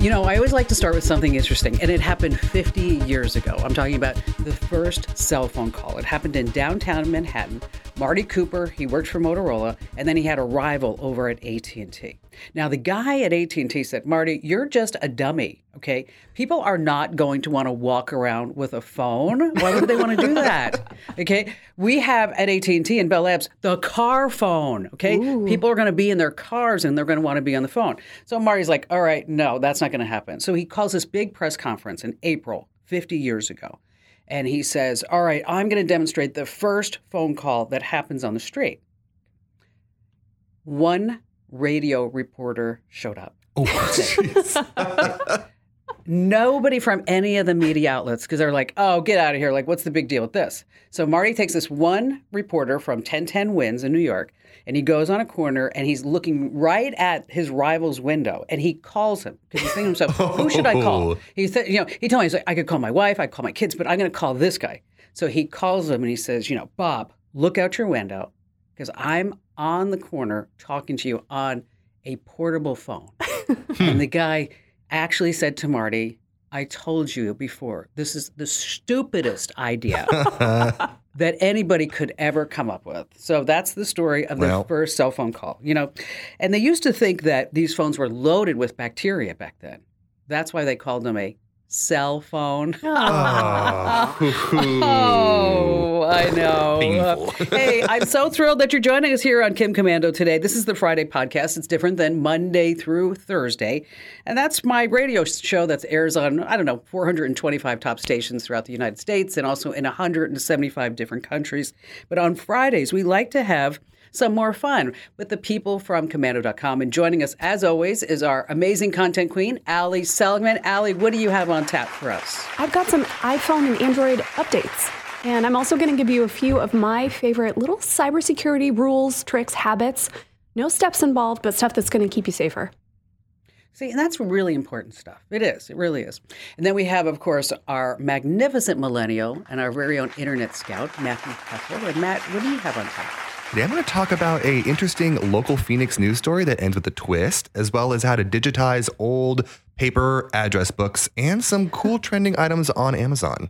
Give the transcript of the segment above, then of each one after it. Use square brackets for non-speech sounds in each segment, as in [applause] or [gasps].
You know, I always like to start with something interesting, and it happened 50 years ago. I'm talking about the first cell phone call. It happened in downtown Manhattan. Marty Cooper, he worked for Motorola, and then he had a rival over at AT&T. Now, the guy at AT&T said, "Marty, you're just a dummy, okay? People are not going to want to walk around with a phone. Why would they want to do that? [laughs] Okay? We have at AT&T and Bell Labs the car phone, okay? People are going to be in their cars and they're going to want to be on the phone." So Marty's like, "All right, no, that's not going to happen." So he calls this big press conference in April 50 years ago. And he says, All right, I'm going to demonstrate the first phone call that happens on the street. One radio reporter showed up. Oh. [laughs] [laughs] Nobody from any of the media outlets, because they're like, oh, get out of here. Like, what's the big deal with this? So Marty takes this one reporter from 1010 Wins in New York, and he goes on a corner and he's looking right at his rival's window, and he calls him because he's thinking to himself, who should I call? Oh. He said, you know, he told me, he's like, I could call my wife, I could call my kids, but I'm going to call this guy. So he calls him and he says, you know, Bob, look out your window because I'm on the corner talking to you on a portable phone. [laughs] and the guy actually said to Marty, I told you before, this is the stupidest idea [laughs] that anybody could ever come up with. So that's the story of the Well- first cell phone call. You know, and they used to think that these phones were loaded with bacteria back then. That's why they called them a cell phone. [laughs] Oh, I know. Uh, [laughs] hey, I'm so thrilled that you're joining us here on Kim Komando today. This is the Friday podcast. It's different than Monday through Thursday. And that's my radio show that airs on, I don't know, 425 top stations throughout the United States and also in 175 different countries. But on Fridays, we like to have some more fun with the people from komando.com. And joining us, as always, is our amazing content queen, Allie Seligman. Ali, what do you have on tap for us? I've got some iPhone and Android updates. And I'm also going to give you a few of my favorite little cybersecurity rules, tricks, habits. No steps involved, but stuff that's going to keep you safer. See, and that's really important stuff. It is. It really is. And then we have, of course, our magnificent millennial and our very own internet scout, Matthew Peffel. And Matt, what do you have on tap? Today I'm going to talk about a interesting local Phoenix news story that ends with a twist, as well as how to digitize old paper address books and some cool trending items on Amazon.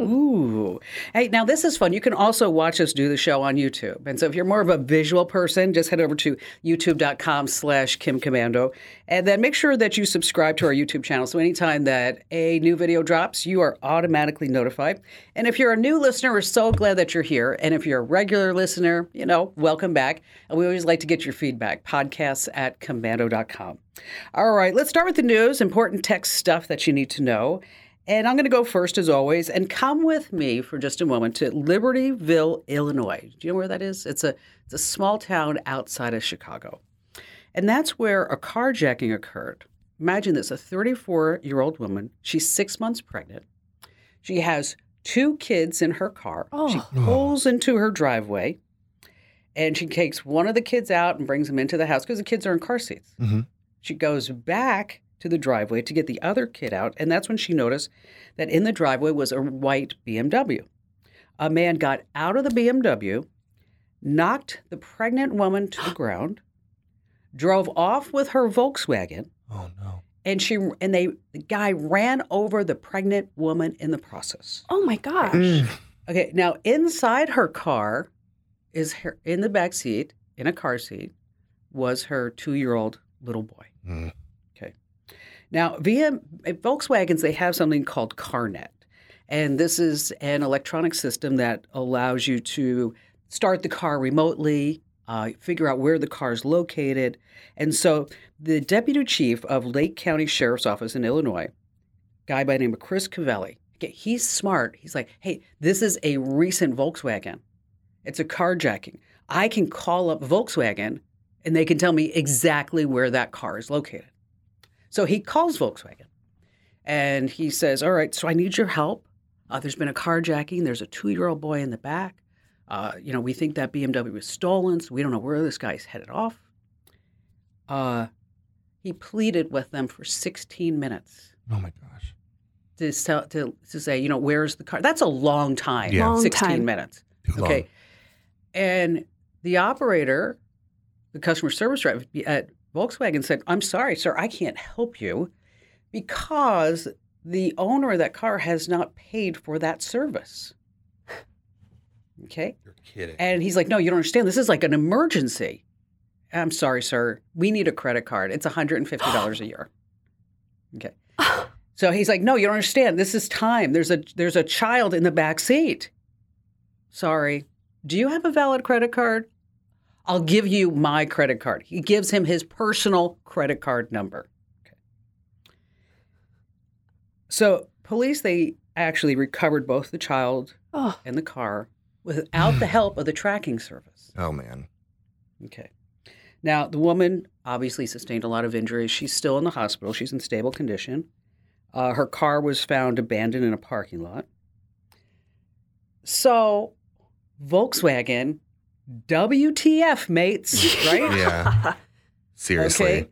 Ooh. Hey, now this is fun. You can also watch us do the show on YouTube. And so if you're more of a visual person, just head over to youtube.com slash Kim Komando. And then make sure that you subscribe to our YouTube channel. So anytime that a new video drops, you are automatically notified. And if you're a new listener, we're so glad that you're here. And if you're a regular listener, you know, welcome back. And we always like to get your feedback. Podcasts at komando.com. All right, let's start with the news, important tech stuff that you need to know. And I'm going to go first, as always, and come with me for just a moment to Libertyville, Illinois. Do you know where that is? It's a it's a small town outside of Chicago, and that's where a carjacking occurred. Imagine this: a 34 year old woman. She's six months pregnant. She has two kids in her car. She pulls into her driveway, and she takes one of the kids out and brings them into the house because the kids are in car seats. Mhm. She goes back to the driveway to get the other kid out, and that's when she noticed that in the driveway was a white BMW. A man got out of the BMW, knocked the pregnant woman to the [gasps] ground, drove off with her Volkswagen, Oh, no. and she and they the guy ran over the pregnant woman in the process. Oh my gosh. Mm. Okay, now inside her car is her in the back seat in a car seat was her two-year-old little boy. Mm. Now, via Volkswagens, they have something called CarNet, and this is an electronic system that allows you to start the car remotely, uh, figure out where the car is located, and so the deputy chief of Lake County Sheriff's Office in Illinois, guy by the name of Chris Covelli, okay, he's smart. He's like, hey, this is a recent Volkswagen. It's a carjacking. I can call up Volkswagen and they can tell me exactly where that car is located. So he calls Volkswagen and he says, All right, so I need your help. Uh, there's been a carjacking. There's a two year old boy in the back. Uh, you know, we think that BMW was stolen, so we don't know where this guy's headed off. Uh, he pleaded with them for 16 minutes Oh, my gosh. to, sell, to, to say, you know, where's the car? That's a long time, Yeah. Long 16 time. minutes. Too long. Okay. And the operator, the customer service rep at Volkswagen said, I'm sorry, sir, I can't help you because the owner of that car has not paid for that service. Okay. You're kidding. And he's like, no, you don't understand. This is like an emergency. I'm sorry, sir. We need a credit card. It's $150 a year. Okay. [sighs] So he's like, no, you don't understand. This is time. There's a there's a child in the back seat. Sorry. Do you have a valid credit card? I'll give you my credit card. He gives him his personal credit card number. Okay. So police they actually recovered both the child Oh, and the car without the [sighs] help of the tracking service. oh man. Okay. Now, the woman obviously sustained a lot of injuries. She's still in the hospital. She's in stable condition. Uh, her car was found abandoned in a parking lot. So, Volkswagen, WTF, mates, [laughs] right? Yeah. [laughs] Seriously. Okay.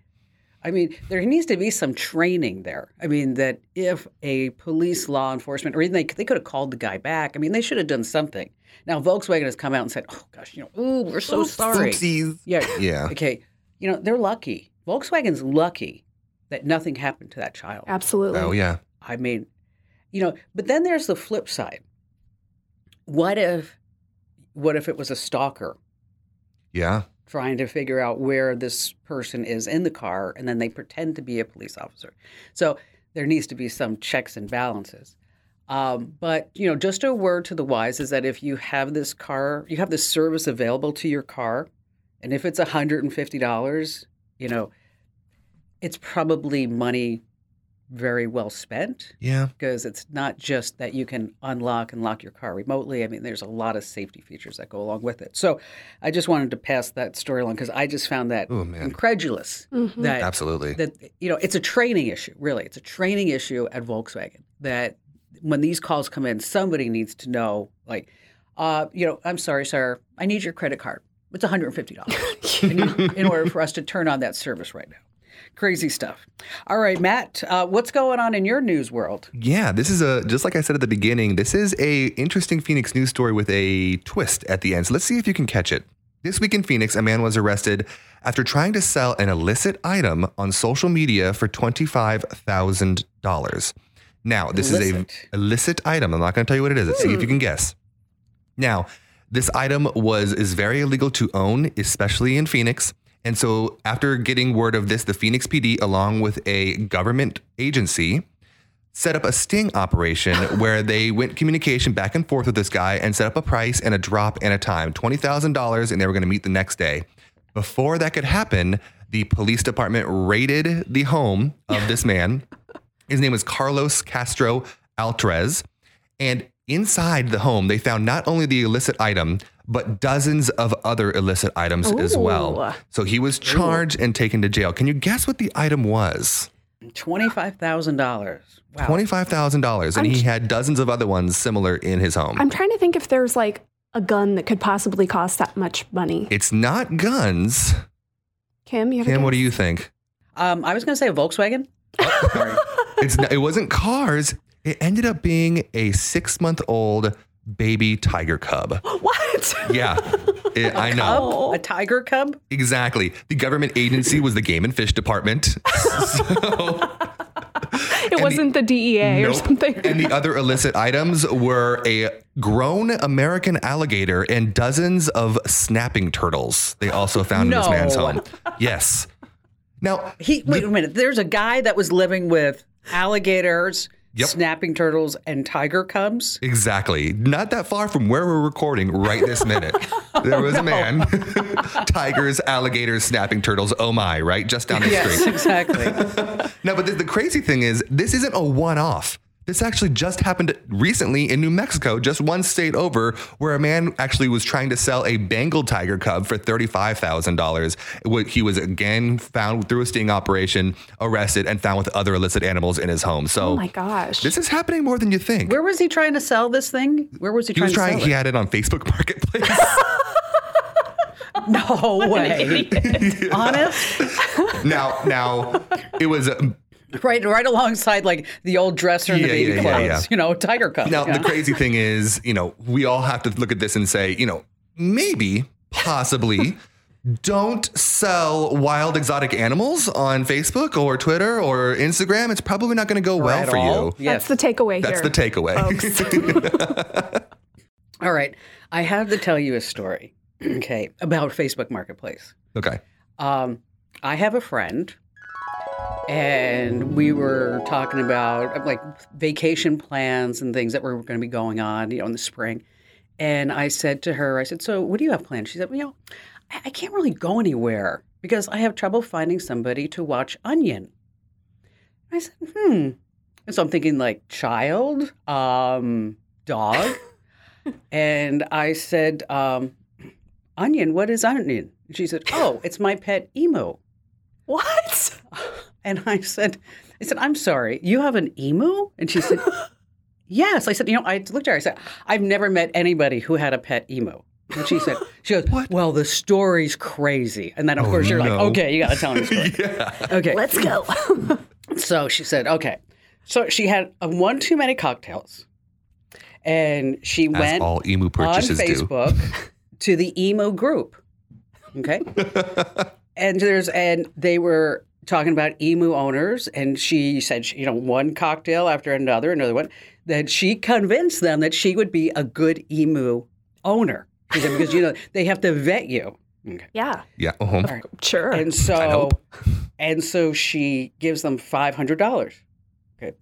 I mean, there needs to be some training there. I mean, that if a police law enforcement, or even they, they could have called the guy back. I mean, they should have done something. Now, Volkswagen has come out and said, oh, gosh, you know, ooh, we're so sorry. Oopsies. Yeah. Yeah. Okay. You know, they're lucky. Volkswagen's lucky that nothing happened to that child. absolutely. Oh yeah. I mean, you know, but then there's the flip side. What if what if it was a stalker Yeah. trying to figure out where this person is in the car and then they pretend to be a police officer? So there needs to be some checks and balances. Um, but you know, just a word to the wise is that if you have this car, you have this service available to your car, and if it's $150, you know, it's probably money very well spent Yeah. because it's not just that you can unlock and lock your car remotely. I mean, there's a lot of safety features that go along with it. So I just wanted to pass that story along because I just found that Oh man. incredulous Mhm. that Absolutely. that you know it's a training issue. Really, it's a training issue at Volkswagen that when these calls come in, somebody needs to know like, uh, you know, I'm sorry, sir, I need your credit card. It's $150 [laughs] in, in order for us to turn on that service right now. Crazy stuff. All right, Matt, uh, what's going on in your news world? Yeah, this is a just like I said at the beginning. This is a interesting Phoenix news story with a twist at the end. So let's see if you can catch it. This week in Phoenix, a man was arrested after trying to sell an illicit item on social media for twenty-five thousand dollars. Now, this is a illicit item. I'm not going to tell you what it is. Let's see if you can guess. Now, this item was is very illegal to own, especially in Phoenix. And so, after getting word of this, the Phoenix PD, along with a government agency, set up a sting operation [laughs] where they went communication back and forth with this guy and set up a price and a drop and a time $20,000 and they were going to meet the next day. Before that could happen, the police department raided the home of this man. His name was Carlos Castro Altrez. And inside the home, they found not only the illicit item, but dozens of other illicit items as well. So he was charged and taken to jail. Can you guess what the item was? $25,000. Wow. $25,000. And he had dozens of other ones similar in his home. I'm trying to think if there's like a gun that could possibly cost that much money. it's not guns. Kim, you have a Kim, what do you think? Um, I was going to say a Volkswagen. Sorry. [laughs] It's not, it wasn't cars. It ended up being a six month old baby tiger cub. [gasps] What? Yeah, [laughs] It- I know. Oh. A tiger cub? Exactly. The government agency was the Game and Fish Department. [laughs] [laughs] So, It wasn't the, DEA or something. And the other illicit items were a grown American alligator and dozens of snapping turtles. They also found in this man's home. Yes. Now, He wait a minute. There's a guy that was living with alligators, Yep. snapping turtles, and tiger cubs. Exactly. Not that far from where we're recording right this minute. [laughs] There was a man. [laughs] Tigers, alligators, snapping turtles. Oh my, right? Just down the Yes, street. exactly. [laughs] No, but the, the crazy thing is, this isn't a one off. This actually just happened recently in New Mexico, just one state over, where a man actually was trying to sell a Bengal tiger cub for $35,000. He was again found through a sting operation, arrested, and found with other illicit animals in his home. So oh my gosh. this is happening more than you think. Where was he trying to sell this thing? Where was he, he trying was trying, to he sell had it on Facebook [laughs] Marketplace. [laughs] No way. Honest? [laughs] now, now it was. uh, [laughs] Right, right alongside like the old dresser and the baby yeah, clothes. yeah, yeah. You know, tiger cub. Now, yeah. the crazy thing is, you know, we all have to look at this and say, you know, maybe, possibly, [laughs] don't sell wild exotic animals on Facebook or Twitter or Instagram, it's probably not going to go well At for all? you. Yes. That's the takeaway That's here. the takeaway. [laughs] All right. I have to tell you a story, [clears throat] okay, about Facebook Marketplace. okay. Um, I have a friend, and we were talking about uh, like vacation plans and things that were going to be going on, you know, in the spring. And I said to her, I said, "So, what do you have planned?" She said, "You know, I, I can't really go anywhere because I have trouble finding somebody to watch Onion." I said, "Hmm." And so I'm thinking like child, um, dog, [laughs] and I said, um, "Onion, what is Onion?" And she said, "Oh, it's my pet emu." what? [laughs] And I said, I said, I'm sorry, you have an emu? And she said, Yes. I said, you know, I looked at her, I said, I've never met anybody who had a pet emu. And she said, she goes, Well, the story's crazy. And then of Oh, course you're like. Okay, you gotta tell me the [laughs] story. Yeah. Okay. Let's go. [laughs] So she said, Okay. So she had uh, one too many cocktails. And she As went all emu on purchases do. Facebook to the emo group. Okay. [laughs] and there's and they were talking about emu owners, and she said, she- you know, one cocktail after another, another one. That she convinced them that she would be a good emu owner. She said, because you know they have to vet you. Okay. yeah, Yeah. uh-huh. sure. And so, [laughs] and so she gives them five hundred dollars. Okay,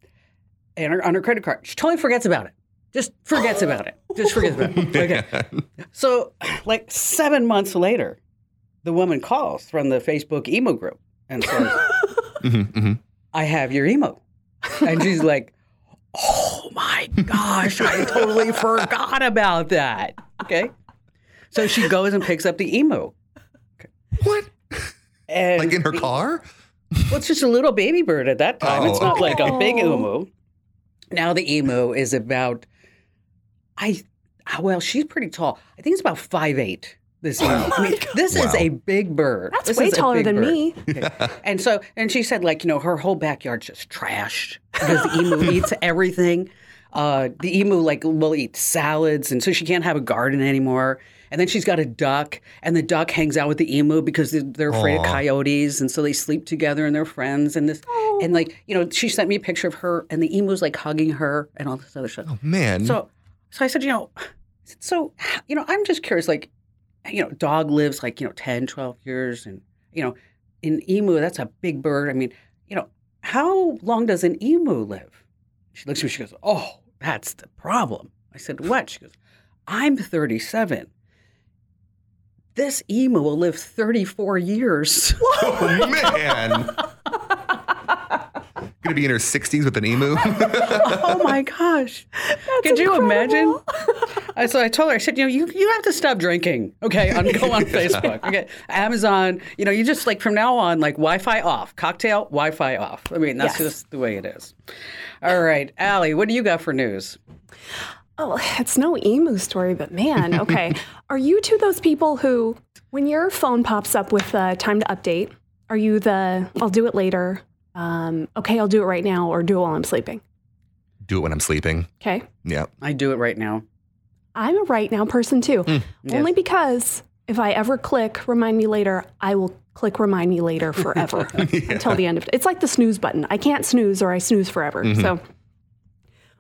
and her, on her credit card, she totally forgets about it. Just forgets about it. Just forgets about it. [laughs] Okay. So, like seven months later, the woman calls from the Facebook emo group and says, Mhm, mhm. "I have your emo," and she's like, "Oh my gosh, I totally forgot about that." Okay. So she goes and picks up the emo. What? And Like in her the- car? Well, it's just a little baby bird at that time. it's Oh, not like a big okay. emu. Now the emu is about, I, well, she's pretty tall. I think it's about five eight. This emu. I mean, this is a big bird. That's This way taller than bird. me. [laughs] And so, and she said, like, you know, her whole backyard's just trashed because the emu [laughs] eats everything. Uh, the emu like will eat salads, and so she can't have a garden anymore. And then she's got a duck, and the duck hangs out with the emu because they're, they're afraid Aw. of coyotes, and so they sleep together and they're friends. And this, and like, you know, she sent me a picture of her, and the emu's like hugging her and all this other stuff. Oh, man. So, so I said, you know, so, you know, I'm just curious, like, you know, dog lives like, you know, 10, 12 years. And, you know, an emu, that's a big bird. I mean, you know, how long does an emu live? She looks at me, she goes, oh, that's the problem. I said, what? She goes, I'm 37. This emu will live 34 years. oh, [laughs] man. [laughs] Gonna be in her 60s with an emu? oh my gosh. [laughs] Could you imagine? I, so I told her, I said, you know, you, you have to stop drinking. Okay. On, go on [laughs] Facebook. Okay. Amazon, you know, you just like from now on, like Wi Fi off, cocktail, Wi Fi off. I mean, that's Yes. just the way it is. All right. Allie, what do you got for news? Oh, it's no emu story, but man, okay. [laughs] are you two those people who, when your phone pops up with uh, time to update, are you the I'll do it later, um, okay, I'll do it right now, or do it while I'm sleeping? Do it when I'm sleeping. Okay. Yeah. I do it right now. I'm a right now person too, Yes. only because if I ever click remind me later, I will click remind me later forever [laughs] until the end of it. It's like the snooze button. I can't snooze or I snooze forever. So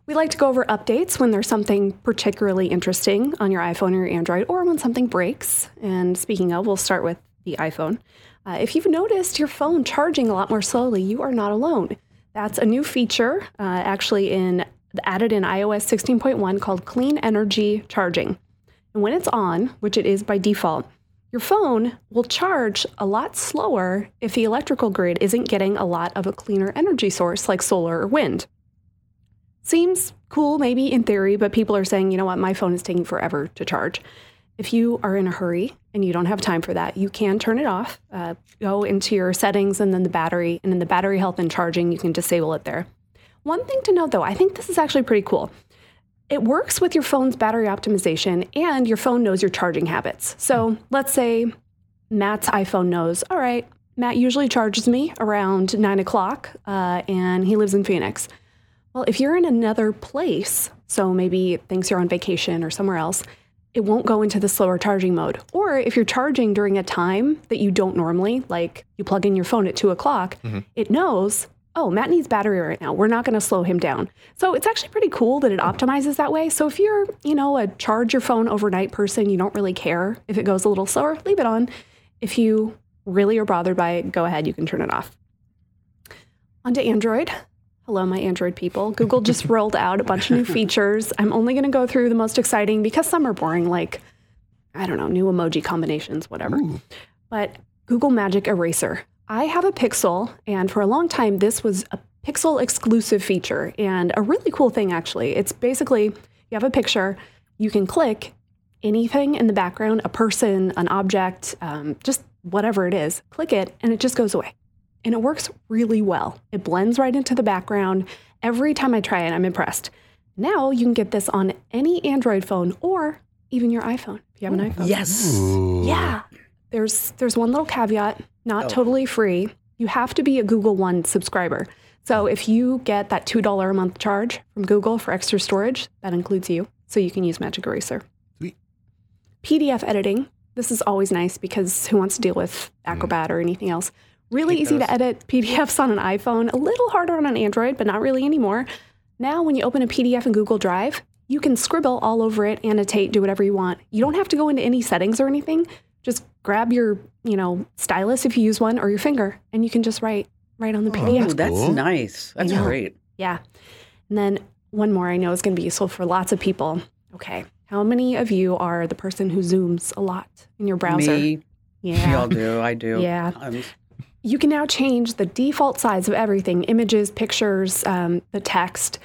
we like to go over updates when there's something particularly interesting on your iPhone or your Android or when something breaks. And speaking of, we'll start with the iPhone. Uh, if you've noticed your phone charging a lot more slowly, you are not alone. That's a new feature uh, actually in added in iOS 16.1 called Clean Energy Charging. And when it's on, which it is by default, your phone will charge a lot slower if the electrical grid isn't getting a lot of a cleaner energy source like solar or wind. Seems cool, maybe in theory, but people are saying, you know what, my phone is taking forever to charge. If you are in a hurry and you don't have time for that, you can turn it off. Uh, go into your settings and then the battery, and in the battery health and charging, you can disable it there. One thing to note though, I think this is actually pretty cool. It works with your phone's battery optimization and your phone knows your charging habits. So let's say Matt's iPhone knows, all right, Matt usually charges me around nine o'clock uh, and he lives in Phoenix. Well, if you're in another place, so maybe it thinks you're on vacation or somewhere else, it won't go into the slower charging mode. Or if you're charging during a time that you don't normally, like you plug in your phone at two o'clock, it knows, oh, Matt needs battery right now. We're not going to slow him down. So it's actually pretty cool that it optimizes that way. So if you're, you know, a charge your phone overnight person, you don't really care if it goes a little slower, leave it on. If you really are bothered by it, go ahead, you can turn it off. Onto Android. Hello, my Android people. Google just [laughs] rolled out a bunch of new features. I'm only going to go through the most exciting because some are boring, like, I don't know, new emoji combinations, whatever. But Google Magic Eraser. I have a Pixel, and for a long time, this was a Pixel exclusive feature and a really cool thing, actually. It's basically you have a picture, you can click anything in the background, a person, an object, um, just whatever it is, click it, and it just goes away and it works really well. It blends right into the background. Every time I try it, I'm impressed. Now you can get this on any Android phone or even your iPhone if you have an iPhone. Yes. Yeah. There's there's one little caveat, not oh. totally free. You have to be a Google One subscriber. So if you get that $2 a month charge from Google for extra storage, that includes you. So you can use Magic Eraser. Sweet. PDF editing. This is always nice because who wants to deal with Acrobat mm. or anything else? Really Hate easy those. to edit PDFs on an iPhone, a little harder on an Android, but not really anymore. Now, when you open a PDF in Google Drive, you can scribble all over it, annotate, do whatever you want. You don't have to go into any settings or anything. Just grab your, you know, stylus if you use one or your finger, and you can just write right on the Oh, PDF. that's cool. nice. That's great. Yeah. And then one more I know is going to be useful for lots of people. Okay. How many of you are the person who zooms a lot in your browser? Me, we Yeah. all do. I do. [laughs] Yeah. Um, You can now change the default size of everything images, pictures, um, the text.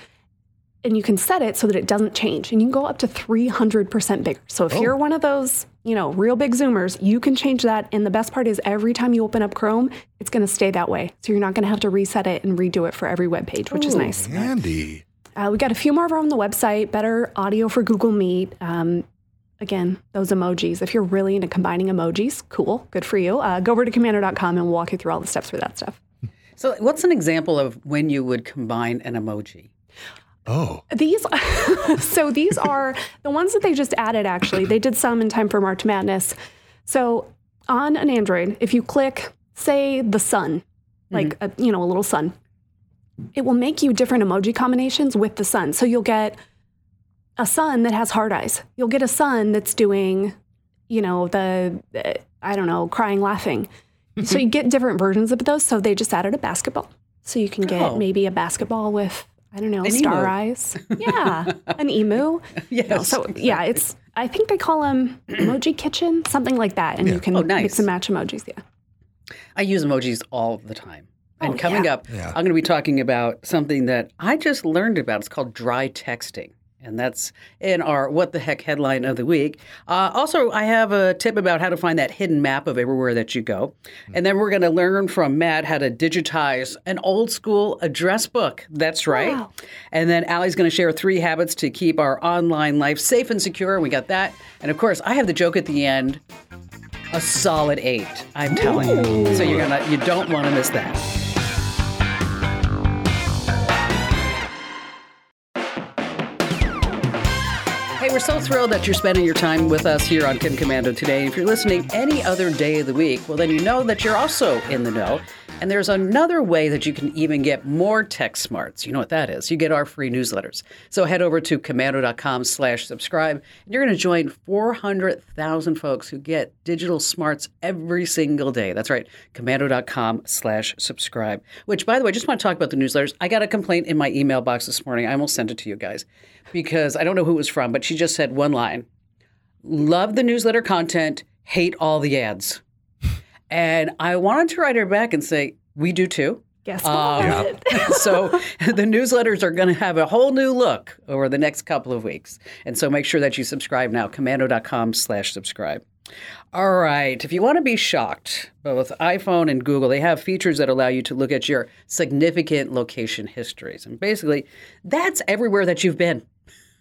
And you can set it so that it doesn't change. And you can go up to 300% bigger. So if you're one of those, you know, real big zoomers, you can change that. And the best part is every time you open up Chrome, it's going to stay that way. So you're not going to have to reset it and redo it for every web page, which is Ooh. nice. Handy. Uh, we got a few more over on the website, better audio for Google Meet. Um, again, those emojis. If you're really into combining emojis, cool, good for you. Uh, go over to komando.com and we'll walk you through all the steps for that stuff. so, what's an example of when you would combine an emoji? Oh. These, [laughs] so these are the ones that they just added. Actually, they did some in time for March Madness. So on an Android, if you click, say, the sun, like a, you know a little sun, it will make you different emoji combinations with the sun. So you'll get a sun that has hard eyes. You'll get a sun that's doing, you know, the uh, I don't know, crying, laughing. so [laughs] you get different versions of those. So they just added a basketball. So you can get Oh. maybe a basketball with I don't know An star emu. eyes. [laughs] Yeah, an emu. Yes. No, so yeah, it's I think they call them emoji kitchen, something like that, and you can Oh, nice. mix and match emojis. Yeah. I use emojis all the time. And Oh, coming yeah. up, Yeah. I'm going to be talking about something that I just learned about. It's called dry texting. And that's in our What the Heck headline of the week. Uh, also, I have a tip about how to find that hidden map of everywhere that you go. And then we're going to learn from Matt how to digitize an old school address book. That's right. Wow. And then Allie's going to share three habits to keep our online life safe and secure. We got that. And of course, I have the joke at the end a solid eight. I'm telling you. So you're gonna you don't want to miss that. So thrilled that you're spending your time with us here on Kim Komando today. If you're listening any other day of the week, well, then you know that you're also in the know. And there's another way that you can even get more tech smarts. You know what that is? You get our free newsletters. So head over to komando.com slash subscribe, and you're going to join 400,000 folks who get digital smarts every single day. That's right, komando.com slash subscribe. Which, by the way, I just want to talk about the newsletters. I got a complaint in my email box this morning. I almost sent it to you guys because I don't know who it was from, but she just said one line Love the newsletter content, hate all the ads. And I wanted to write her back and say, We do too. Guess Um, what? [laughs] so [laughs] the newsletters are going to have a whole new look over the next couple of weeks. And so make sure that you subscribe now, komando.com slash subscribe. All right. If you want to be shocked, both iPhone and Google, they have features that allow you to look at your significant location histories. And basically, that's everywhere that you've been. [laughs]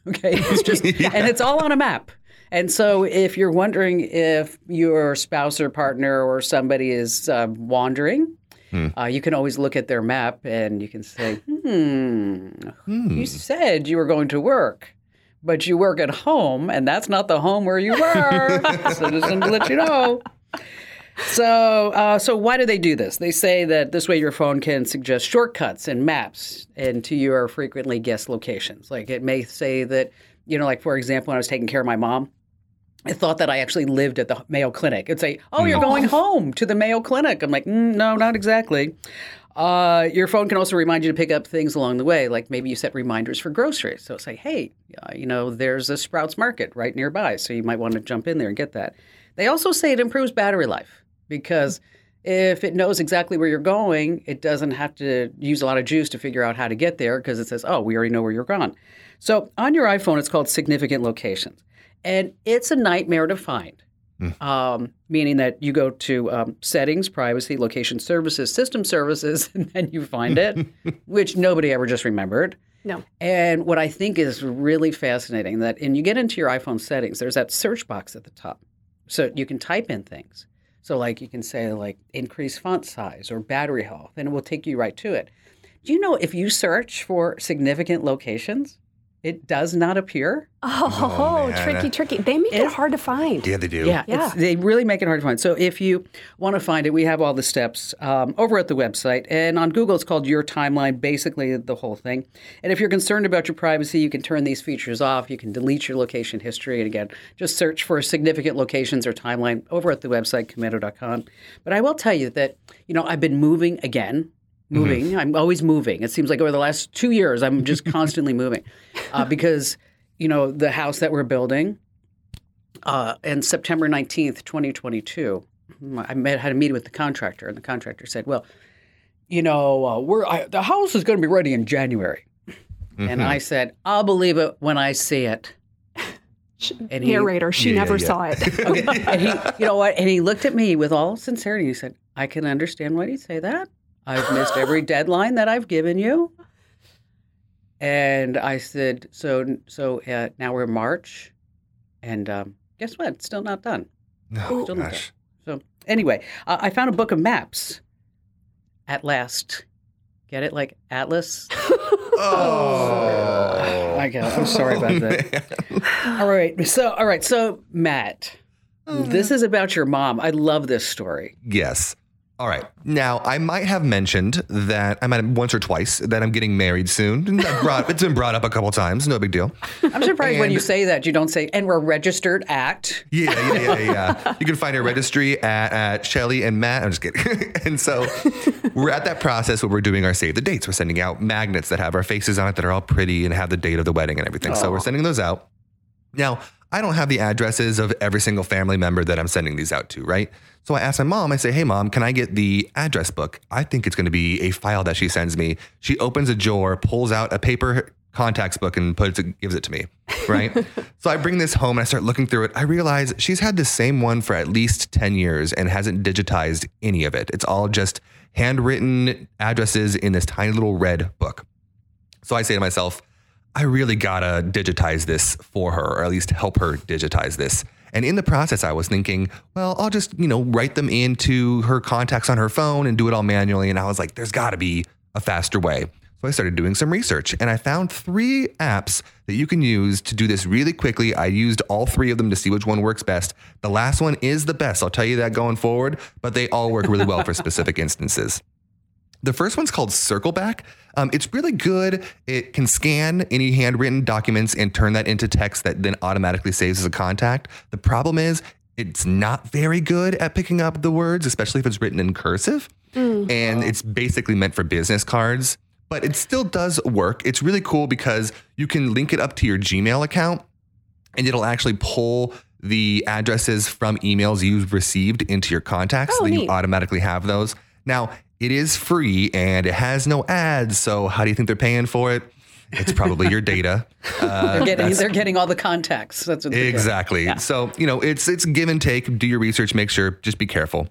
Okay. It's just, and it's all on a map. And so if you're wondering if your spouse or partner or somebody is uh, wandering, uh, you can always look at their map and you can say, [laughs] hmm, you said you were going to work. but you work at home, and that's not the home where you were. [laughs] so just to let you know. So, uh, so why do they do this? They say that this way your phone can suggest shortcuts and maps into your frequently guessed locations. Like it may say that, you know, like for example, when I was taking care of my mom, I thought that I actually lived at the Mayo Clinic. It'd say, "Oh, you're going [laughs] home to the Mayo Clinic." I'm like, mm, "No, not exactly." Uh, your phone can also remind you to pick up things along the way, like maybe you set reminders for groceries. So say, "Hey, uh, you know, there's a Sprouts Market right nearby, so you might want to jump in there and get that." They also say it improves battery life because if it knows exactly where you're going, it doesn't have to use a lot of juice to figure out how to get there because it says, "Oh, we already know where you're gone." So on your iPhone, it's called significant locations and it's a nightmare to find. Um, meaning that you go to um, settings, privacy, location services, system services, [laughs] and then you find it, [laughs] which nobody ever just remembered. No. And what I think is really fascinating that, and you get into your iPhone settings, there's that search box at the top, so you can type in things. So like you can say like increase font size or battery health, and it will take you right to it. Do you know if you search for significant locations, it does not appear? Oh, man. tricky, tricky. They make it It's- hard to find. Yeah, they do. Yeah, Yeah. They really make it hard to find. So if you want to find it, we have all the steps um, over at the website. And on Google, it's called Your Timeline, basically the whole thing. And if you're concerned about your privacy, you can turn these features off. You can delete your location history. And again, just search for significant locations or timeline over at the website, komando.com. But I will tell you that, you know, I've been moving again. Moving. I'm always moving. It seems like over the last two years, I'm just [laughs] constantly moving uh, because, you know, the house that we're building, uh, and September 19th, 2022, I met, had a meeting with the contractor, and the contractor said, Well, you know, uh, we're, I, the house is going to be ready in January. And I said, I'll believe it when I see it. And he, Narrator, she Yeah, yeah, never yeah. saw it. [laughs] okay, and he, you know what? And he looked at me with all sincerity. He said, I can understand why you say that. I've missed every deadline that I've given you. And I said, so, so uh, now we're March, and um, guess what? It's still not done. Oh, Still not gosh. So anyway, uh, I found a book of maps at last. Get it? Like Atlas? [laughs] Oh. I got I'm sorry about that. [laughs] all right. So, all right. So, Matt, this is about your mom. I love this story. Yes. All right. Now, I might have mentioned that I might have once or twice that I'm getting married soon. Brought, it's been brought up a couple times. No big deal. I'm surprised when you say that you don't say, and we're registered at. Yeah, yeah, yeah, yeah. You can find our registry at, at Shelly and Matt. I'm just kidding. [laughs] and so we're at that process where we're doing our save the dates. We're sending out magnets that have our faces on it that are all pretty and have the date of the wedding and everything. So we're sending those out. Now, I don't have the addresses of every single family member that I'm sending these out to, right? So I asked my mom, I say, hey, mom, can I get the address book? I think it's going to be a file that she sends me. She opens a drawer, pulls out a paper contacts book and puts it, gives it to me, right? [laughs] so I bring this home and I start looking through it. I realize she's had the same one for at least 10 years and hasn't digitized any of it. It's all just handwritten addresses in this tiny little red book. So I say to myself, I really gotta digitize this for her, or at least help her digitize this. And in the process, I was thinking, well, I'll just, you know, write them into her contacts on her phone and do it all manually. And I was like, there's gotta be a faster way. So I started doing some research and I found three apps that you can use to do this really quickly. I used all three of them to see which one works best. The last one is the best. I'll tell you that going forward, but they all work really well for specific instances. The first one's called Circleback. Um, it's really good. It can scan any handwritten documents and turn that into text that then automatically saves as a contact. The problem is it's not very good at picking up the words, especially if it's written in cursive. And it's basically meant for business cards, but it still does work. It's really cool because you can link it up to your Gmail account and it'll actually pull the addresses from emails you've received into your contacts Oh, so that you automatically have those. Now, it is free and it has no ads. So, how do you think they're paying for it? It's probably your data. [laughs] Uh, They're getting, they're getting all the contacts. That's what they're getting. exactly. So, you know, it's it's give and take. Do your research, make sure, just be careful.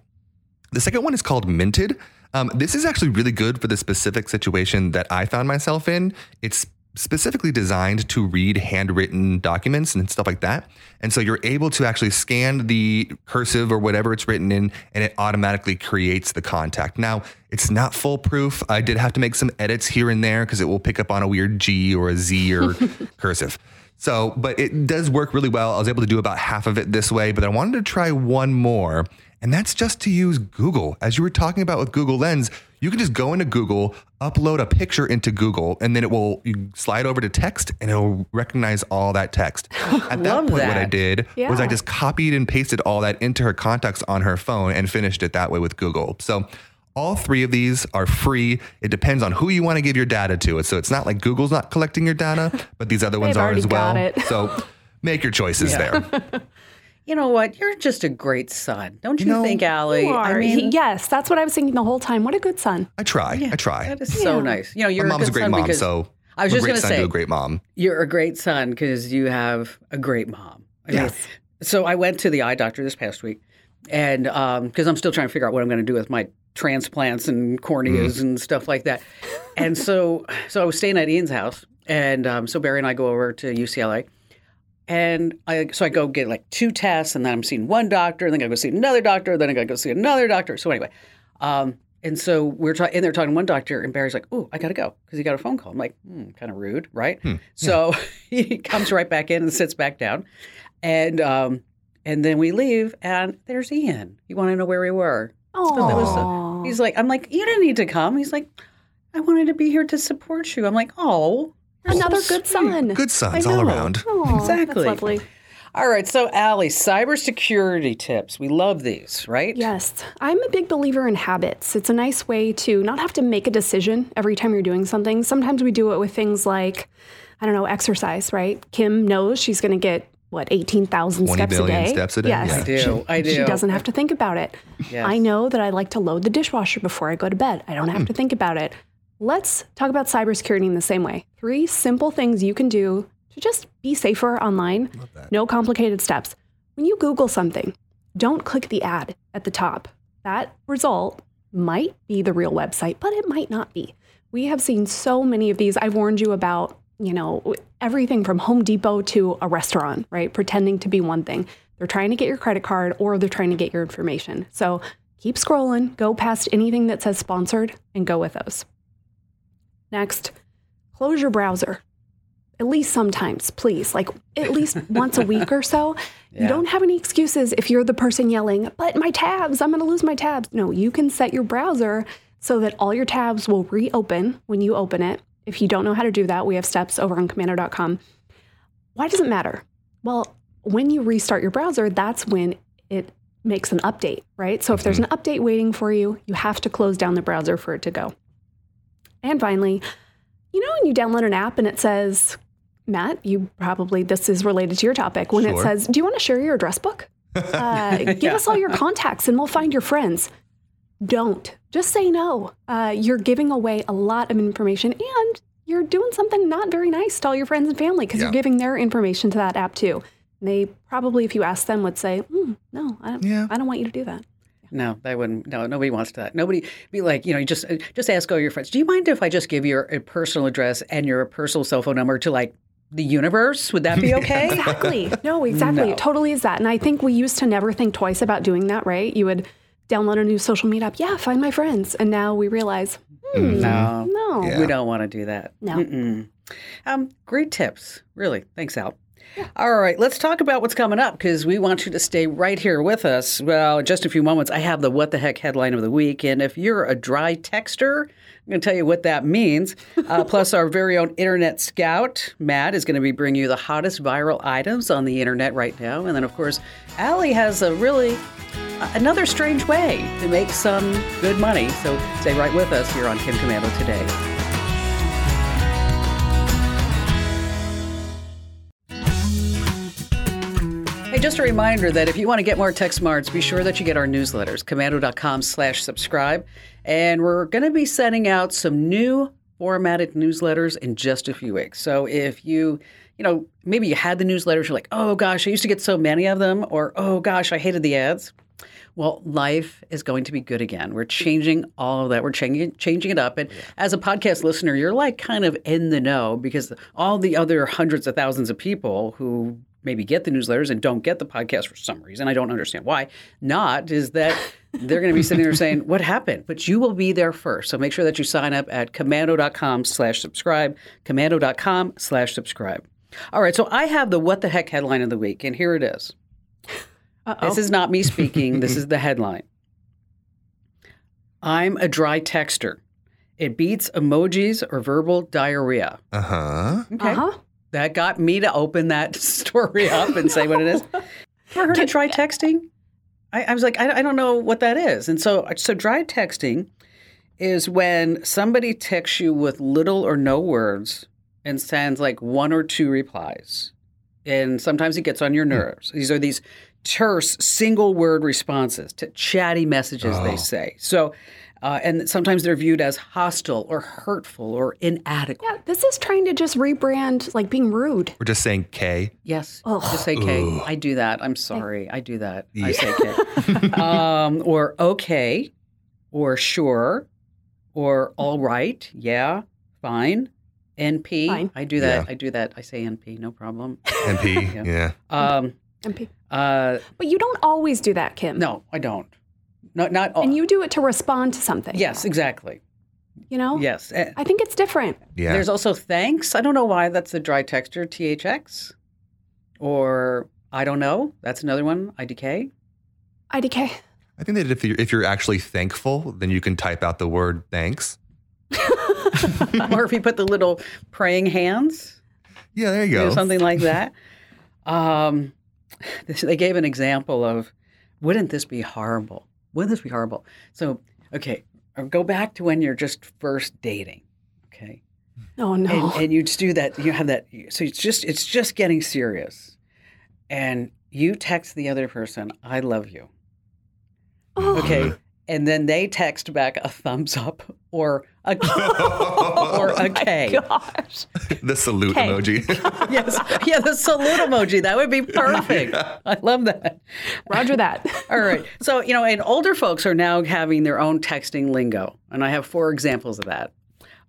The second one is called Minted. Um, this is actually really good for the specific situation that I found myself in. It's specifically designed to read handwritten documents and stuff like that. And so you're able to actually scan the cursive or whatever it's written in, and it automatically creates the contact. Now, it's not foolproof. I did have to make some edits here and there because it will pick up on a weird G or a Z or [laughs] cursive. So, but it does work really well. I was able to do about half of it this way, but I wanted to try one more, and that's just to use Google. As you were talking about with Google Lens, you can just go into Google, upload a picture into Google, and then it will you slide over to text and it'll recognize all that text. [laughs] At that point, what I that. did was I just copied and pasted all that into her contacts on her phone and finished it that way with Google. So all three of these are free. It depends on who you want to give your data to. So it's not like Google's not collecting your data, but these other [laughs] ones are as well. So make your choices there. [laughs] You know what? You're just a great son, don't you, know, think, Allie? You I mean, He- yes, that's what I was thinking the whole time. What a good son. I try. I try. that is so nice. You know, you're mom's a a great son mom, so I was a just great going to son say to a great mom. you're a great son because you have a great mom. I mean, Yes. so I went to the eye doctor this past week, and because I'm still trying to figure out what I'm going to do with my transplants and corneas and stuff like that, and so so I was staying at Ian's house, and um, so Barry and I go over to UCLA. And I so I go get like two tests, and then I'm seeing one doctor, and then I go see another doctor, then I got to go see another doctor. So anyway, um, and so we're talking, and they're talking to one doctor, and Barry's like, "Oh, I got to go because he got a phone call." I'm like, hmm, "Kind of rude, right?" So [laughs] he comes right back in and sits back down, and um, and then we leave, and there's Ian. You want to know where we were? Oh, that was He's like, "I'm like, you didn't need to come." He's like, "I wanted to be here to support you." I'm like, "Oh." You're so another good sweet." son. Good sons all around. Oh, Exactly. That's lovely. All right, so Allie, cybersecurity tips. We love these, right? Yes, I'm a big believer in habits. It's a nice way to not have to make a decision every time you're doing something. Sometimes we do it with things like, I don't know, exercise, right? Kim knows she's going to get what 18,000 steps a billion day. steps a day, Yes, yeah. I do. She, I do. She doesn't have to think about it. Yes. I know that I like to load the dishwasher before I go to bed. I don't have hmm. to think about it. Let's talk about cybersecurity in the same way. Three simple things you can do to just be safer online. No complicated steps. When you Google something, don't click the ad at the top. That result might be the real website, but it might not be. We have seen so many of these. I've warned you about, you know, everything from Home Depot to a restaurant, right? Pretending to be one thing. They're trying to get your credit card or they're trying to get your information. So keep scrolling, go past anything that says sponsored, and go with those. Next, close your browser. At least sometimes, please. Like at least [laughs] once a week or so. You don't have any excuses if you're the person yelling, but my tabs, I'm going to lose my tabs. No, you can set your browser so that all your tabs will reopen when you open it. If you don't know how to do that, we have steps over on komando.com. Why does it matter? Well, when you restart your browser, that's when it makes an update, right? So if there's mm-hmm. an update waiting for you, you have to close down the browser for it to go. And finally, you know, when you download an app and it says, Matt, you probably, this is related to your topic, when it says, Do you want to share your address book? [laughs] Uh, give us all your contacts and we'll find your friends. Don't. Just say no. Uh, you're giving away a lot of information and you're doing something not very nice to all your friends and family because Yeah. you're giving their information to that app too. They probably, if you ask them, would say, "Hmm, No, I don't, Yeah. I don't want you to do that. No, they wouldn't. No, nobody wants that. Nobody be like, you know, you just just ask all your friends. Do you mind if I just give your a personal address and your personal cell phone number to like the universe? Would that be [laughs] okay? Exactly. [laughs] No, exactly. No. It totally is that. And I think we used to never think twice about doing that, right? You would download a new social meetup. Yeah, find my friends. And now we realize, hmm, No. no. Yeah. We don't want to do that. No. Um, great tips, really. Thanks, Al. All right, let's talk about what's coming up because we want you to stay right here with us. Well, in just a few moments, I have the What the Heck headline of the week. And if you're a dry texter, I'm going to tell you what that means. Uh, [laughs] plus, our very own Internet Scout, Matt, is going to be bringing you the hottest viral items on the internet right now. And then, of course, Allie has a really uh, another strange way to make some good money. So stay right with us here on Kim Komando today. Hey, just a reminder that if you want to get more tech smarts, be sure that you get our newsletters, komando.com slash subscribe. And we're going to be sending out some new formatted newsletters in just a few weeks. So if you, you know, maybe you had the newsletters, you're like, oh gosh, I used to get so many of them, or oh gosh, I hated the ads. Well, life is going to be good again. We're changing all of that. We're changing changing it up. And as a podcast listener, you're like kind of in the know because all the other hundreds of thousands of people who maybe get the newsletters and don't get the podcast for some reason, I don't understand why, not is that they're going to be sitting there saying, what happened? But you will be there first. So make sure that you sign up at komando.com slash subscribe, komando.com slash subscribe. All right, so I have the what the heck headline of the week, and here it is. Uh-oh. This is not me speaking. this is the headline. I'm a dry texter. It beats emojis or verbal diarrhea. Uh huh. Okay. Uh-huh. That got me to open that [laughs] story up and say what it is. Ever heard of dry texting? I, I was like, I, I don't know what that is. And so, so dry texting is when somebody texts you with little or no words and sends like one or two replies. And sometimes it gets on your hmm. nerves. These are these terse single word responses to chatty messages, Oh. they say. So, uh, and sometimes they're viewed as hostile or hurtful or inadequate. Yeah, this is trying to just rebrand like being rude. We're just saying K. Yes. Ugh. Just say K. I do that. I'm sorry. I do that. I say K. [laughs] um, or okay, or sure, or all right. Yeah. Fine. NP. Fine. I do that. Yeah. I do that. I say NP. No problem. NP. [laughs] Yeah. yeah. Um, MP. uh, But you don't always do that, Kim. no, I don't. Not, not all. And you do it to respond to something. yes, exactly. You know? Yes. Eh, I think it's different. Yeah. There's also thanks. I don't know why that's a dry texture, THX. Or I don't know. That's another one, IDK. IDK. I think that if you're, if you're actually thankful, then you can type out the word thanks. [laughs] or if you put the little praying hands, Yeah, there you you know, go. something like that. Um, this, [laughs] they gave an example of, wouldn't this be horrible? Wouldn't this be horrible? So, okay, uh, go back to when you're just first dating, okay, Oh no. and, and you just do that. You have that. So it's just it's just getting serious, and you text the other person, "I love you." Oh. Okay. And then they text back a thumbs up or a [laughs] [laughs] or a K. Gosh. the salute K. emoji. [laughs] Yes. Yeah, the salute emoji. That would be perfect. I love that. Roger that. All right. So, you know, and older folks are now having their own texting lingo. And I have four examples of that.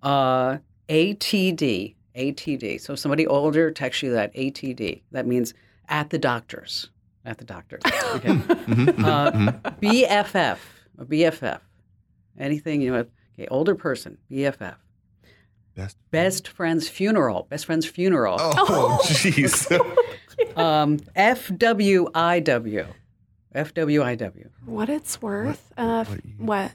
Uh, ATD. ATD. So if somebody older texts you that ATD. That means at the doctor's. At the doctor's. Okay. uh, BFF. A BFF. Anything, you know, okay, older person, BFF. Best. Best friend's funeral. Best friend's funeral. Oh, [laughs] jeez. [laughs] Um, FWIW. FWIW. what it's worth. Uh, f- what?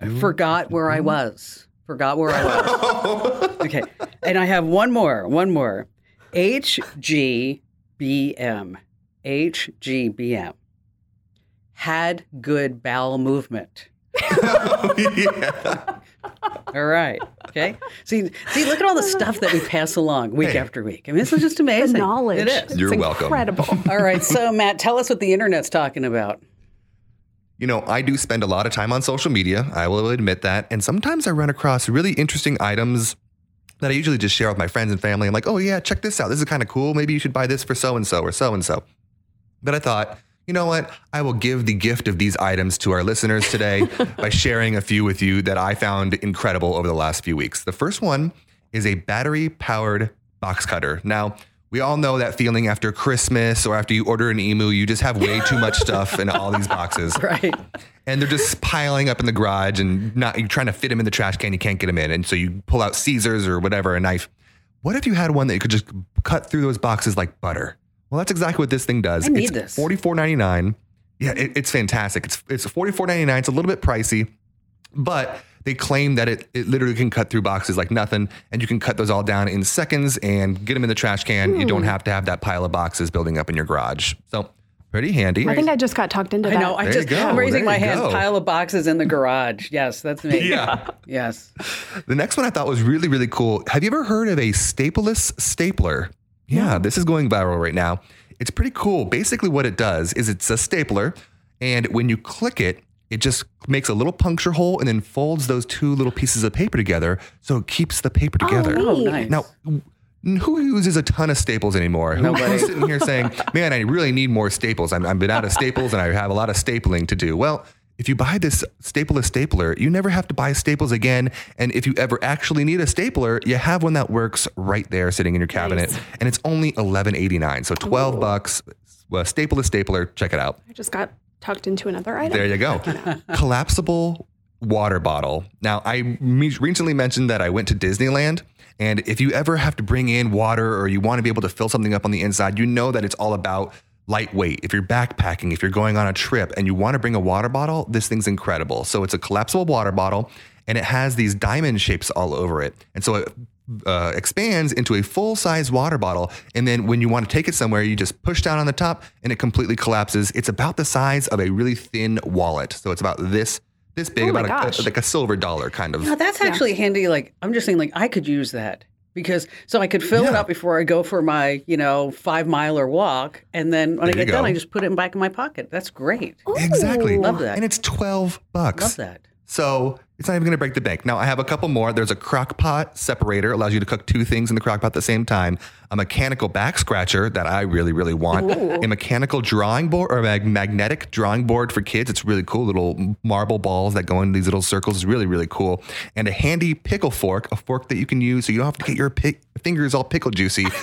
I forgot where I was. Forgot where I was. [laughs] okay. And I have one more. One more. HGBM. HGBM. Had good bowel movement. yeah. [laughs] All right. Okay. See, see, look at all the stuff that we pass along week Hey. after week. I mean, this is just The amazing. knowledge. It is. It's You're welcome. Incredible. [laughs] All right. So, Matt, tell us what the internet's talking about. You know, I do spend a lot of time on social media. I will admit that. And sometimes I run across really interesting items that I usually just share with my friends and family. I'm like, oh, yeah, check this out. This is kind of cool. Maybe you should buy this for so and so or so and so. But I thought, you know what? I will give the gift of these items to our listeners today [laughs] by sharing a few with you that I found incredible over the last few weeks. The first one is a battery powered box cutter. Now, we all know that feeling after Christmas or after you order an emu, you just have way too much stuff in all these boxes [laughs] Right. and they're just piling up in the garage and not you're trying to fit them in the trash can you can't get them in and so you pull out Caesars or whatever a knife what if you had one that you could just cut through those boxes like butter well that's exactly what this thing does I need it's this. $44.99 yeah it, it's fantastic it's it's $44.99 it's a little bit pricey but they claim that it, it literally can cut through boxes like nothing and you can cut those all down in seconds and get them in the trash can you don't Hmm. have to have that pile of boxes building up in your garage so pretty handy I think I just got talked into I that. know. I there just I'm raising There my you hand. go. Pile of boxes in the garage. Yes, that's me. yeah Yes. The next one I thought was really, really cool. Have you ever heard of a stapleless stapler? Yeah, this is going viral right now. It's pretty cool. Basically, what it does is it's a stapler, and when you click it, it just makes a little puncture hole and then folds those two little pieces of paper together so it keeps the paper oh, together. Oh, nice. Now, who uses a ton of staples anymore? Nobody. Who's sitting here saying, man, I really need more staples. I'm, I've been out of staples and I have a lot of stapling to do. Well, if you buy this stapleless stapler, you never have to buy staples again. And if you ever actually need a stapler, you have one that works right there sitting in your cabinet. Nice. And it's only $11.89. So 12 bucks. Well, stapleless stapler, check it out. I just got tucked into another item. There you go. [laughs] Collapsible water bottle. Now, I recently mentioned that I went to Disneyland. And if you ever have to bring in water or you want to be able to fill something up on the inside, you know that it's all about lightweight. If you're backpacking, if you're going on a trip and you want to bring a water bottle, this thing's incredible. So it's a collapsible water bottle and it has these diamond shapes all over it. And so it uh, expands into a full size water bottle. And then when you want to take it somewhere, you just push down on the top and it completely collapses. It's about the size of a really thin wallet. So it's about this. This big, Oh about a, gosh. like a silver dollar kind of. Now that's actually handy. Like I'm just saying, like I could use that because so I could fill it up before I go for my you know five miler walk, and then when I There you get done. I just put it back in my pocket. That's great. Exactly. Love that. And it's 12 bucks. Love that. So it's not even going to break the bank. Now I have a couple more. There's a crock pot separator, allows you to cook two things in the crock pot at the same time. A mechanical back scratcher that I really, really want. A mechanical drawing board or a magnetic drawing board for kids. It's really cool. Little marble balls that go in these little circles. is really, really cool. And a handy pickle fork, a fork that you can use so you don't have to get your pick, fingers all pickle juicy. [laughs]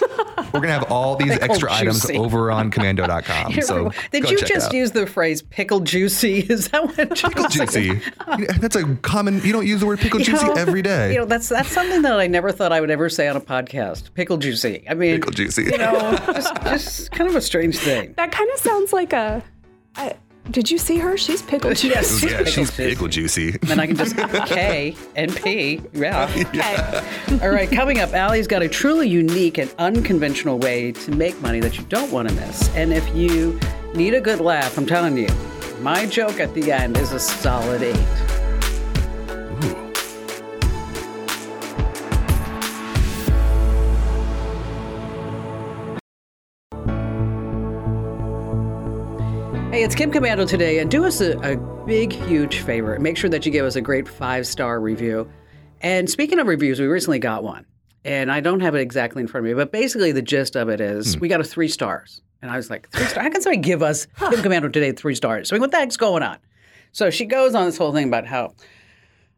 We're going to have all these Pickle extra items over on komando.com. [laughs] So Did go you check just out. use the phrase "pickle juicy"? [laughs] Is that what pickle juicy? That's a common. You don't use the word pickle You juicy know, every day. You know, that's that's something that I never thought I would ever say on a podcast. Pickle juicy. I mean, pickle juicy. you know, just, just kind of a strange thing. That kind of sounds like a. I, did you see her? She's pickled. [laughs] Yes. yeah, she's juicy. pickle juicy. Then I can just [laughs] K and P. Yeah. [laughs] Okay. All right, coming up, Allie's got a truly unique and unconventional way to make money that you don't want to miss. And if you need a good laugh, I'm telling you, my joke at the end is a solid eight. Hey, it's Kim Komando today, and do us a, a big, huge favor. Make sure that you give us a great five star review. And speaking of reviews, we recently got one, and I don't have it exactly in front of me, but basically the gist of it is we got a three stars. And I was like, three stars? How can somebody give us Kim Komando today three stars? So what the heck's going on? So she goes on this whole thing about how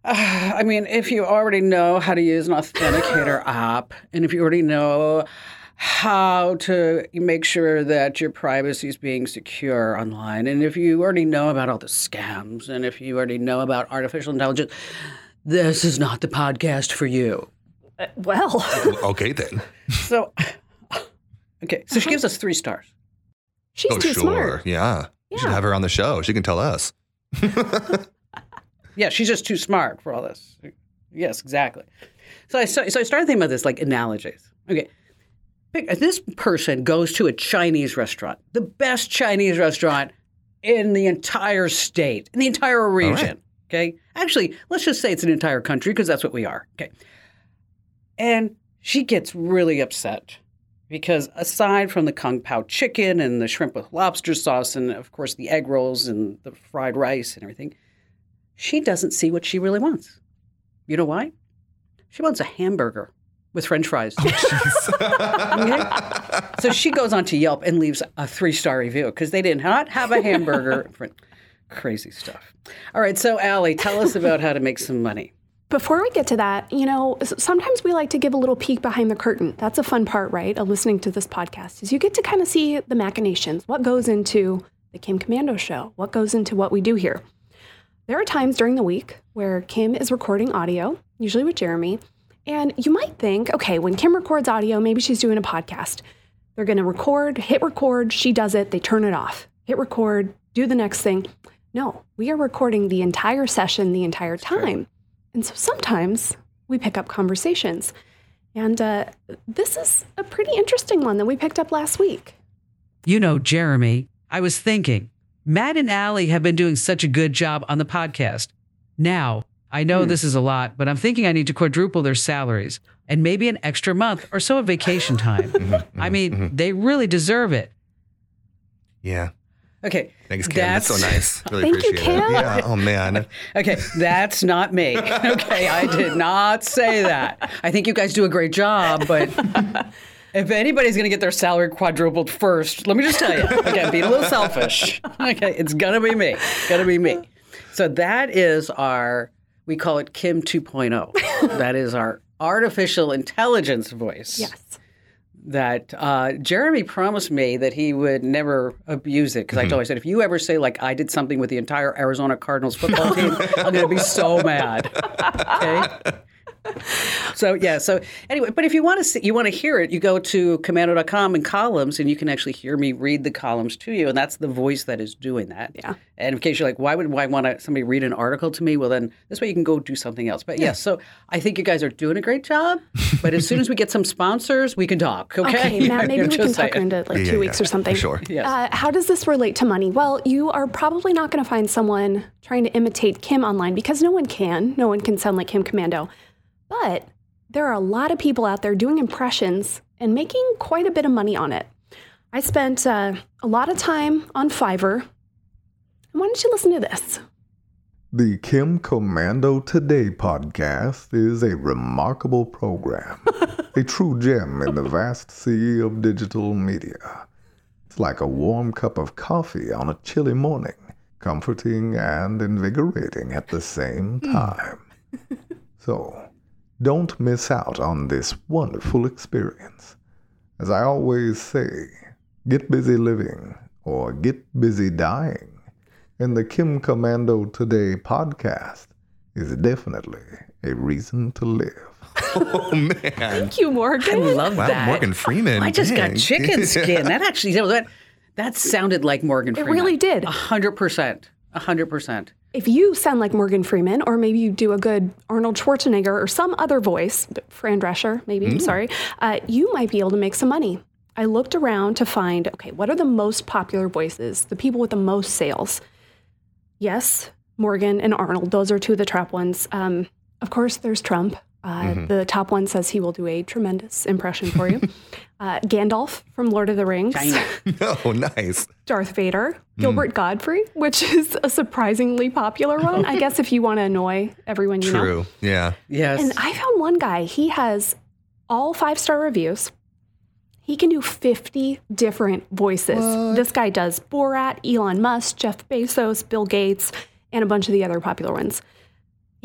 uh, [sighs] I mean, if you already know how to use an authenticator [gasps] app, and if you already know how to make sure that your privacy is being secure online, and if you already know about all the scams, and if you already know about artificial intelligence, this is not the podcast for you. Uh, well, [laughs] Okay then. So, [laughs] okay, so she gives us three stars. she's oh too sure. smart. Yeah. You should Yeah. have her on the show. She can tell us. [laughs] Yeah, she's just too smart for all this. Yes, exactly. So I sta- so I started thinking about this like analogies. Okay, Pick- this person goes to a Chinese restaurant, the best Chinese restaurant in the entire state, in the entire region. Okay, actually, let's just say it's an entire country because that's what we are. Okay, and she gets really upset because aside from the kung pao chicken and the shrimp with lobster sauce and of course the egg rolls and the fried rice and everything she doesn't see what she really wants. You know why? She wants a hamburger with french fries. Oh, [laughs] okay? So she goes on to Yelp and leaves a three star review because they did not have a hamburger. [laughs] Crazy stuff. All right, so Allie, tell us about how to make some money. Before we get to that, you know, sometimes we like to give a little peek behind the curtain. That's a fun part, right, of listening to this podcast, is you get to kind of see the machinations, what goes into the Kim Komando show, what goes into what we do here. There are times during the week where Kim is recording audio, usually with Jeremy, and you might think, okay, when Kim records audio, maybe she's doing a podcast. They're going to record, hit record, she does it, they turn it off. Hit record, do the next thing. No, we are recording the entire session the entire time. And so sometimes we pick up conversations. And uh, this is a pretty interesting one that we picked up last week. You know, Jeremy, I was thinking, Matt and Allie have been doing such a good job on the podcast. Now, I know hmm. this is a lot, but I'm thinking I need to quadruple their salaries and maybe an extra month or so of vacation time. [laughs] Mm-hmm, mm-hmm, I mean, mm-hmm. they really deserve it. Yeah. Okay. Thanks, Kim. That's, so nice. [laughs] Really Thank you, appreciate Kim. it. Yeah. Oh man. [laughs] Okay, that's not me. Okay, I did not say that. I think you guys do a great job, but if anybody's going to get their salary quadrupled first, let me just tell you, again, being a little selfish. Okay, it's going to be me. It's going to be me. So that is our, we call it Kim 2.0. [laughs] That is our artificial intelligence voice. Yes. that uh, Jeremy promised me that he would never abuse it because I told him, I said, if you ever say like I did something with the entire Arizona Cardinals football [laughs] team, I'm going to be so mad. [laughs] Okay. [laughs] So yeah, so anyway, but if you want to see, you want to hear it, you go to komando.com and columns, and you can actually hear me read the columns to you, and that's the voice that is doing that. Yeah. And in case you're like, why would why want to, somebody read an article to me? Well, then this way you can go do something else. But yes, so I think you guys are doing a great job. But as soon as we get some sponsors, we can talk. Okay, Okay, Matt, [laughs] maybe we can just tuck her into like Yeah, two yeah, weeks yeah, or something. for sure. Yes. Uh, how does this relate to money? Well, you are probably not going to find someone trying to imitate Kim online because no one can. No one can sound like Kim Komando. But there are a lot of people out there doing impressions and making quite a bit of money on it. I spent uh, a lot of time on Fiverr. Why don't you listen to this? The Kim Komando Today podcast is a remarkable program, [laughs] a true gem in the vast sea of digital media. It's like a warm cup of coffee on a chilly morning, comforting and invigorating at the same time. [laughs] So, don't miss out on this wonderful experience. As I always say, get busy living or get busy dying. And the Kim Komando Today podcast is definitely a reason to live. [laughs] Oh man. Thank you, Morgan. I love Wow, that. Morgan Freeman. I just Dang. got chicken [laughs] skin. That actually that that sounded like Morgan. Freeman. It really did. A hundred percent. A hundred percent. If you sound like Morgan Freeman, or maybe you do a good Arnold Schwarzenegger or some other voice, Fran Drescher, maybe, I'm sorry, uh, you might be able to make some money. I looked around to find, okay, what are the most popular voices, the people with the most sales? Yes, Morgan and Arnold, those are two of the top ones. Um, of course, there's Trump. Uh, The top one says he will do a tremendous impression for you. [laughs] uh, Gandalf from Lord of the Rings. China. [laughs] Oh, nice. Darth Vader, Gilbert Godfrey, which is a surprisingly popular one. I [laughs] guess if you want to annoy everyone you know. True. Yeah. Yes. And I found one guy, he has all five star reviews. He can do 50 different voices. This guy does Borat, Elon Musk, Jeff Bezos, Bill Gates, and a bunch of the other popular ones.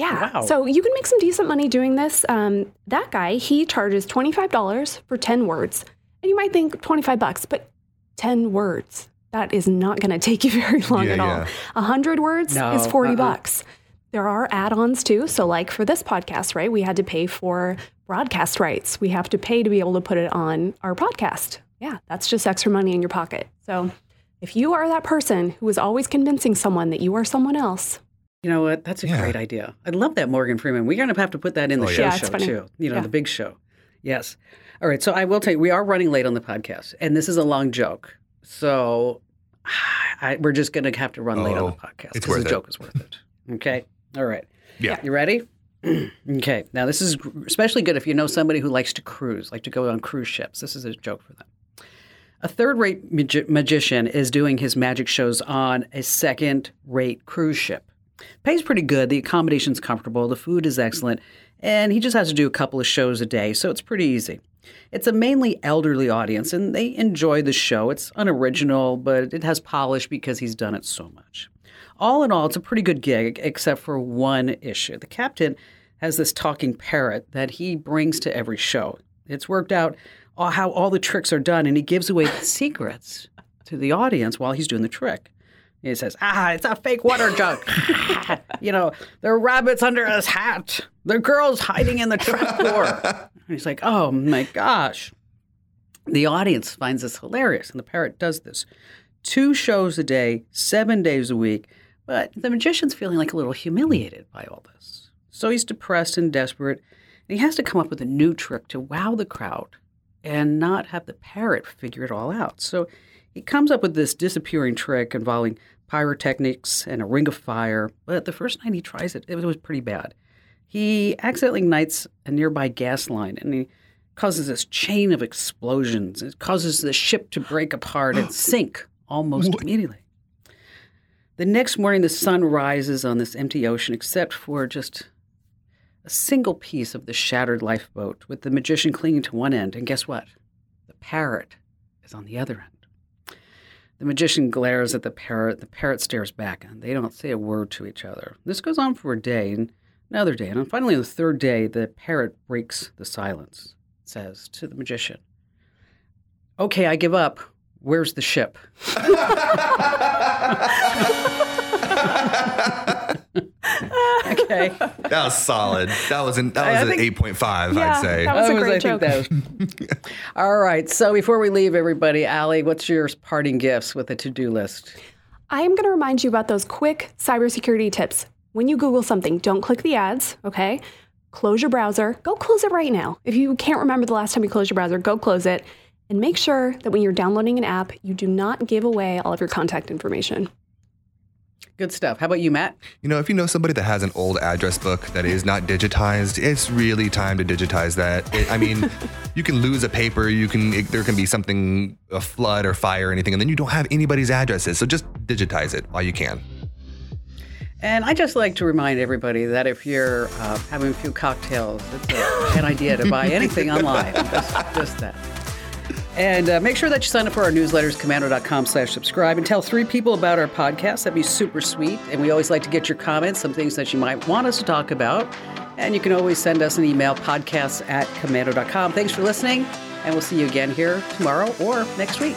Yeah. Wow. So you can make some decent money doing this. Um, that guy, he charges $25 for 10 words. And you might think 25 bucks, but 10 words. That is not going to take you [laughs] very long Yeah, at all. yeah. A 100 words No, is 40 uh-uh. bucks. There are add-ons too. So like for this podcast, right? We had to pay for broadcast rights. We have to pay to be able to put it on our podcast. Yeah, that's just extra money in your pocket. So if you are that person who is always convincing someone that you are someone else, You know what? That's a Yeah. great idea. I love that Morgan Freeman. We're going to have to put that in the Oh, show yeah. Yeah, show too. You know, Yeah. the big show. Yes. All right. So I will tell you, we are running late on the podcast, and this is a long joke. So [sighs] I, we're just going to have to run late on the Oh, podcast because the it. joke is worth it. Okay. All right. Yeah. You ready? [clears throat] okay. Now this is especially good if you know somebody who likes to cruise, like to go on cruise ships. This is a joke for them. A third-rate magi- magician is doing his magic shows on a second-rate cruise ship. Pays pretty good. The accommodation's comfortable. The food is excellent, and he just has to do a couple of shows a day, so it's pretty easy. It's a mainly elderly audience, and they enjoy the show. It's unoriginal, but it has polish because he's done it so much. All in all, it's a pretty good gig, except for one issue. The captain has this talking parrot that he brings to every show. It's worked out how all the tricks are done, and he gives away the secrets to the audience while he's doing the trick. He says, "Ah, it's a fake water jug. [laughs] you know, there are rabbits under his hat. The girl's hiding in the trapdoor." And [laughs] he's like, "Oh my gosh!" The audience finds this hilarious, and the parrot does this two shows a day, seven days a week. But the magician's feeling like a little humiliated by all this. So he's depressed and desperate, and he has to come up with a new trick to wow the crowd and not have the parrot figure it all out. So he comes up with this disappearing trick involving pyrotechnics and a ring of fire. But the first night he tries it, it was pretty bad. He accidentally ignites a nearby gas line and he causes this chain of explosions. It causes the ship to break apart and [gasps] sink almost immediately. The next morning, the sun rises on this empty ocean, except for just a single piece of the shattered lifeboat with the magician clinging to one end. And guess what? The parrot is on the other end. The magician glares at the parrot. The parrot stares back, and they don't say a word to each other. This goes on for a day and another day. And finally, on the third day, the parrot breaks the silence, says to the magician, Okay, I give up. Where's the ship? [laughs] [laughs] [laughs] okay. That was solid. That was an that I was an think- eight point five. Yeah, I'd say. that was a I great I joke. think that was- [laughs] All right. So before we leave, everybody, Allie, what's your parting gifts with a to-do list? I am going to remind you about those quick cybersecurity tips. When you Google something, don't click the ads, okay? Close your browser. Go close it right now. If you can't remember the last time you closed your browser, go close it. And make sure that when you're downloading an app, you do not give away all of your contact information. Good stuff. How about you, Matt? You know, if you know somebody that has an old address book that is not digitized, it's really time to digitize that. It, I mean, [laughs] you can lose a paper, you can it, there can be something a flood or fire or anything, and then you don't have anybody's addresses. So just digitize it while you can. And I just like to remind everybody that if you're uh, having a few cocktails, it's a, an idea to buy anything [laughs] online. Just, just that. And uh, make sure that you sign up for our newsletters, komando.com slash subscribe, and tell three people about our podcast. That'd be super sweet. And we always like to get your comments, some things that you might want us to talk about. And you can always send us an email, podcasts at komando.com. Thanks for listening, and we'll see you again here tomorrow or next week.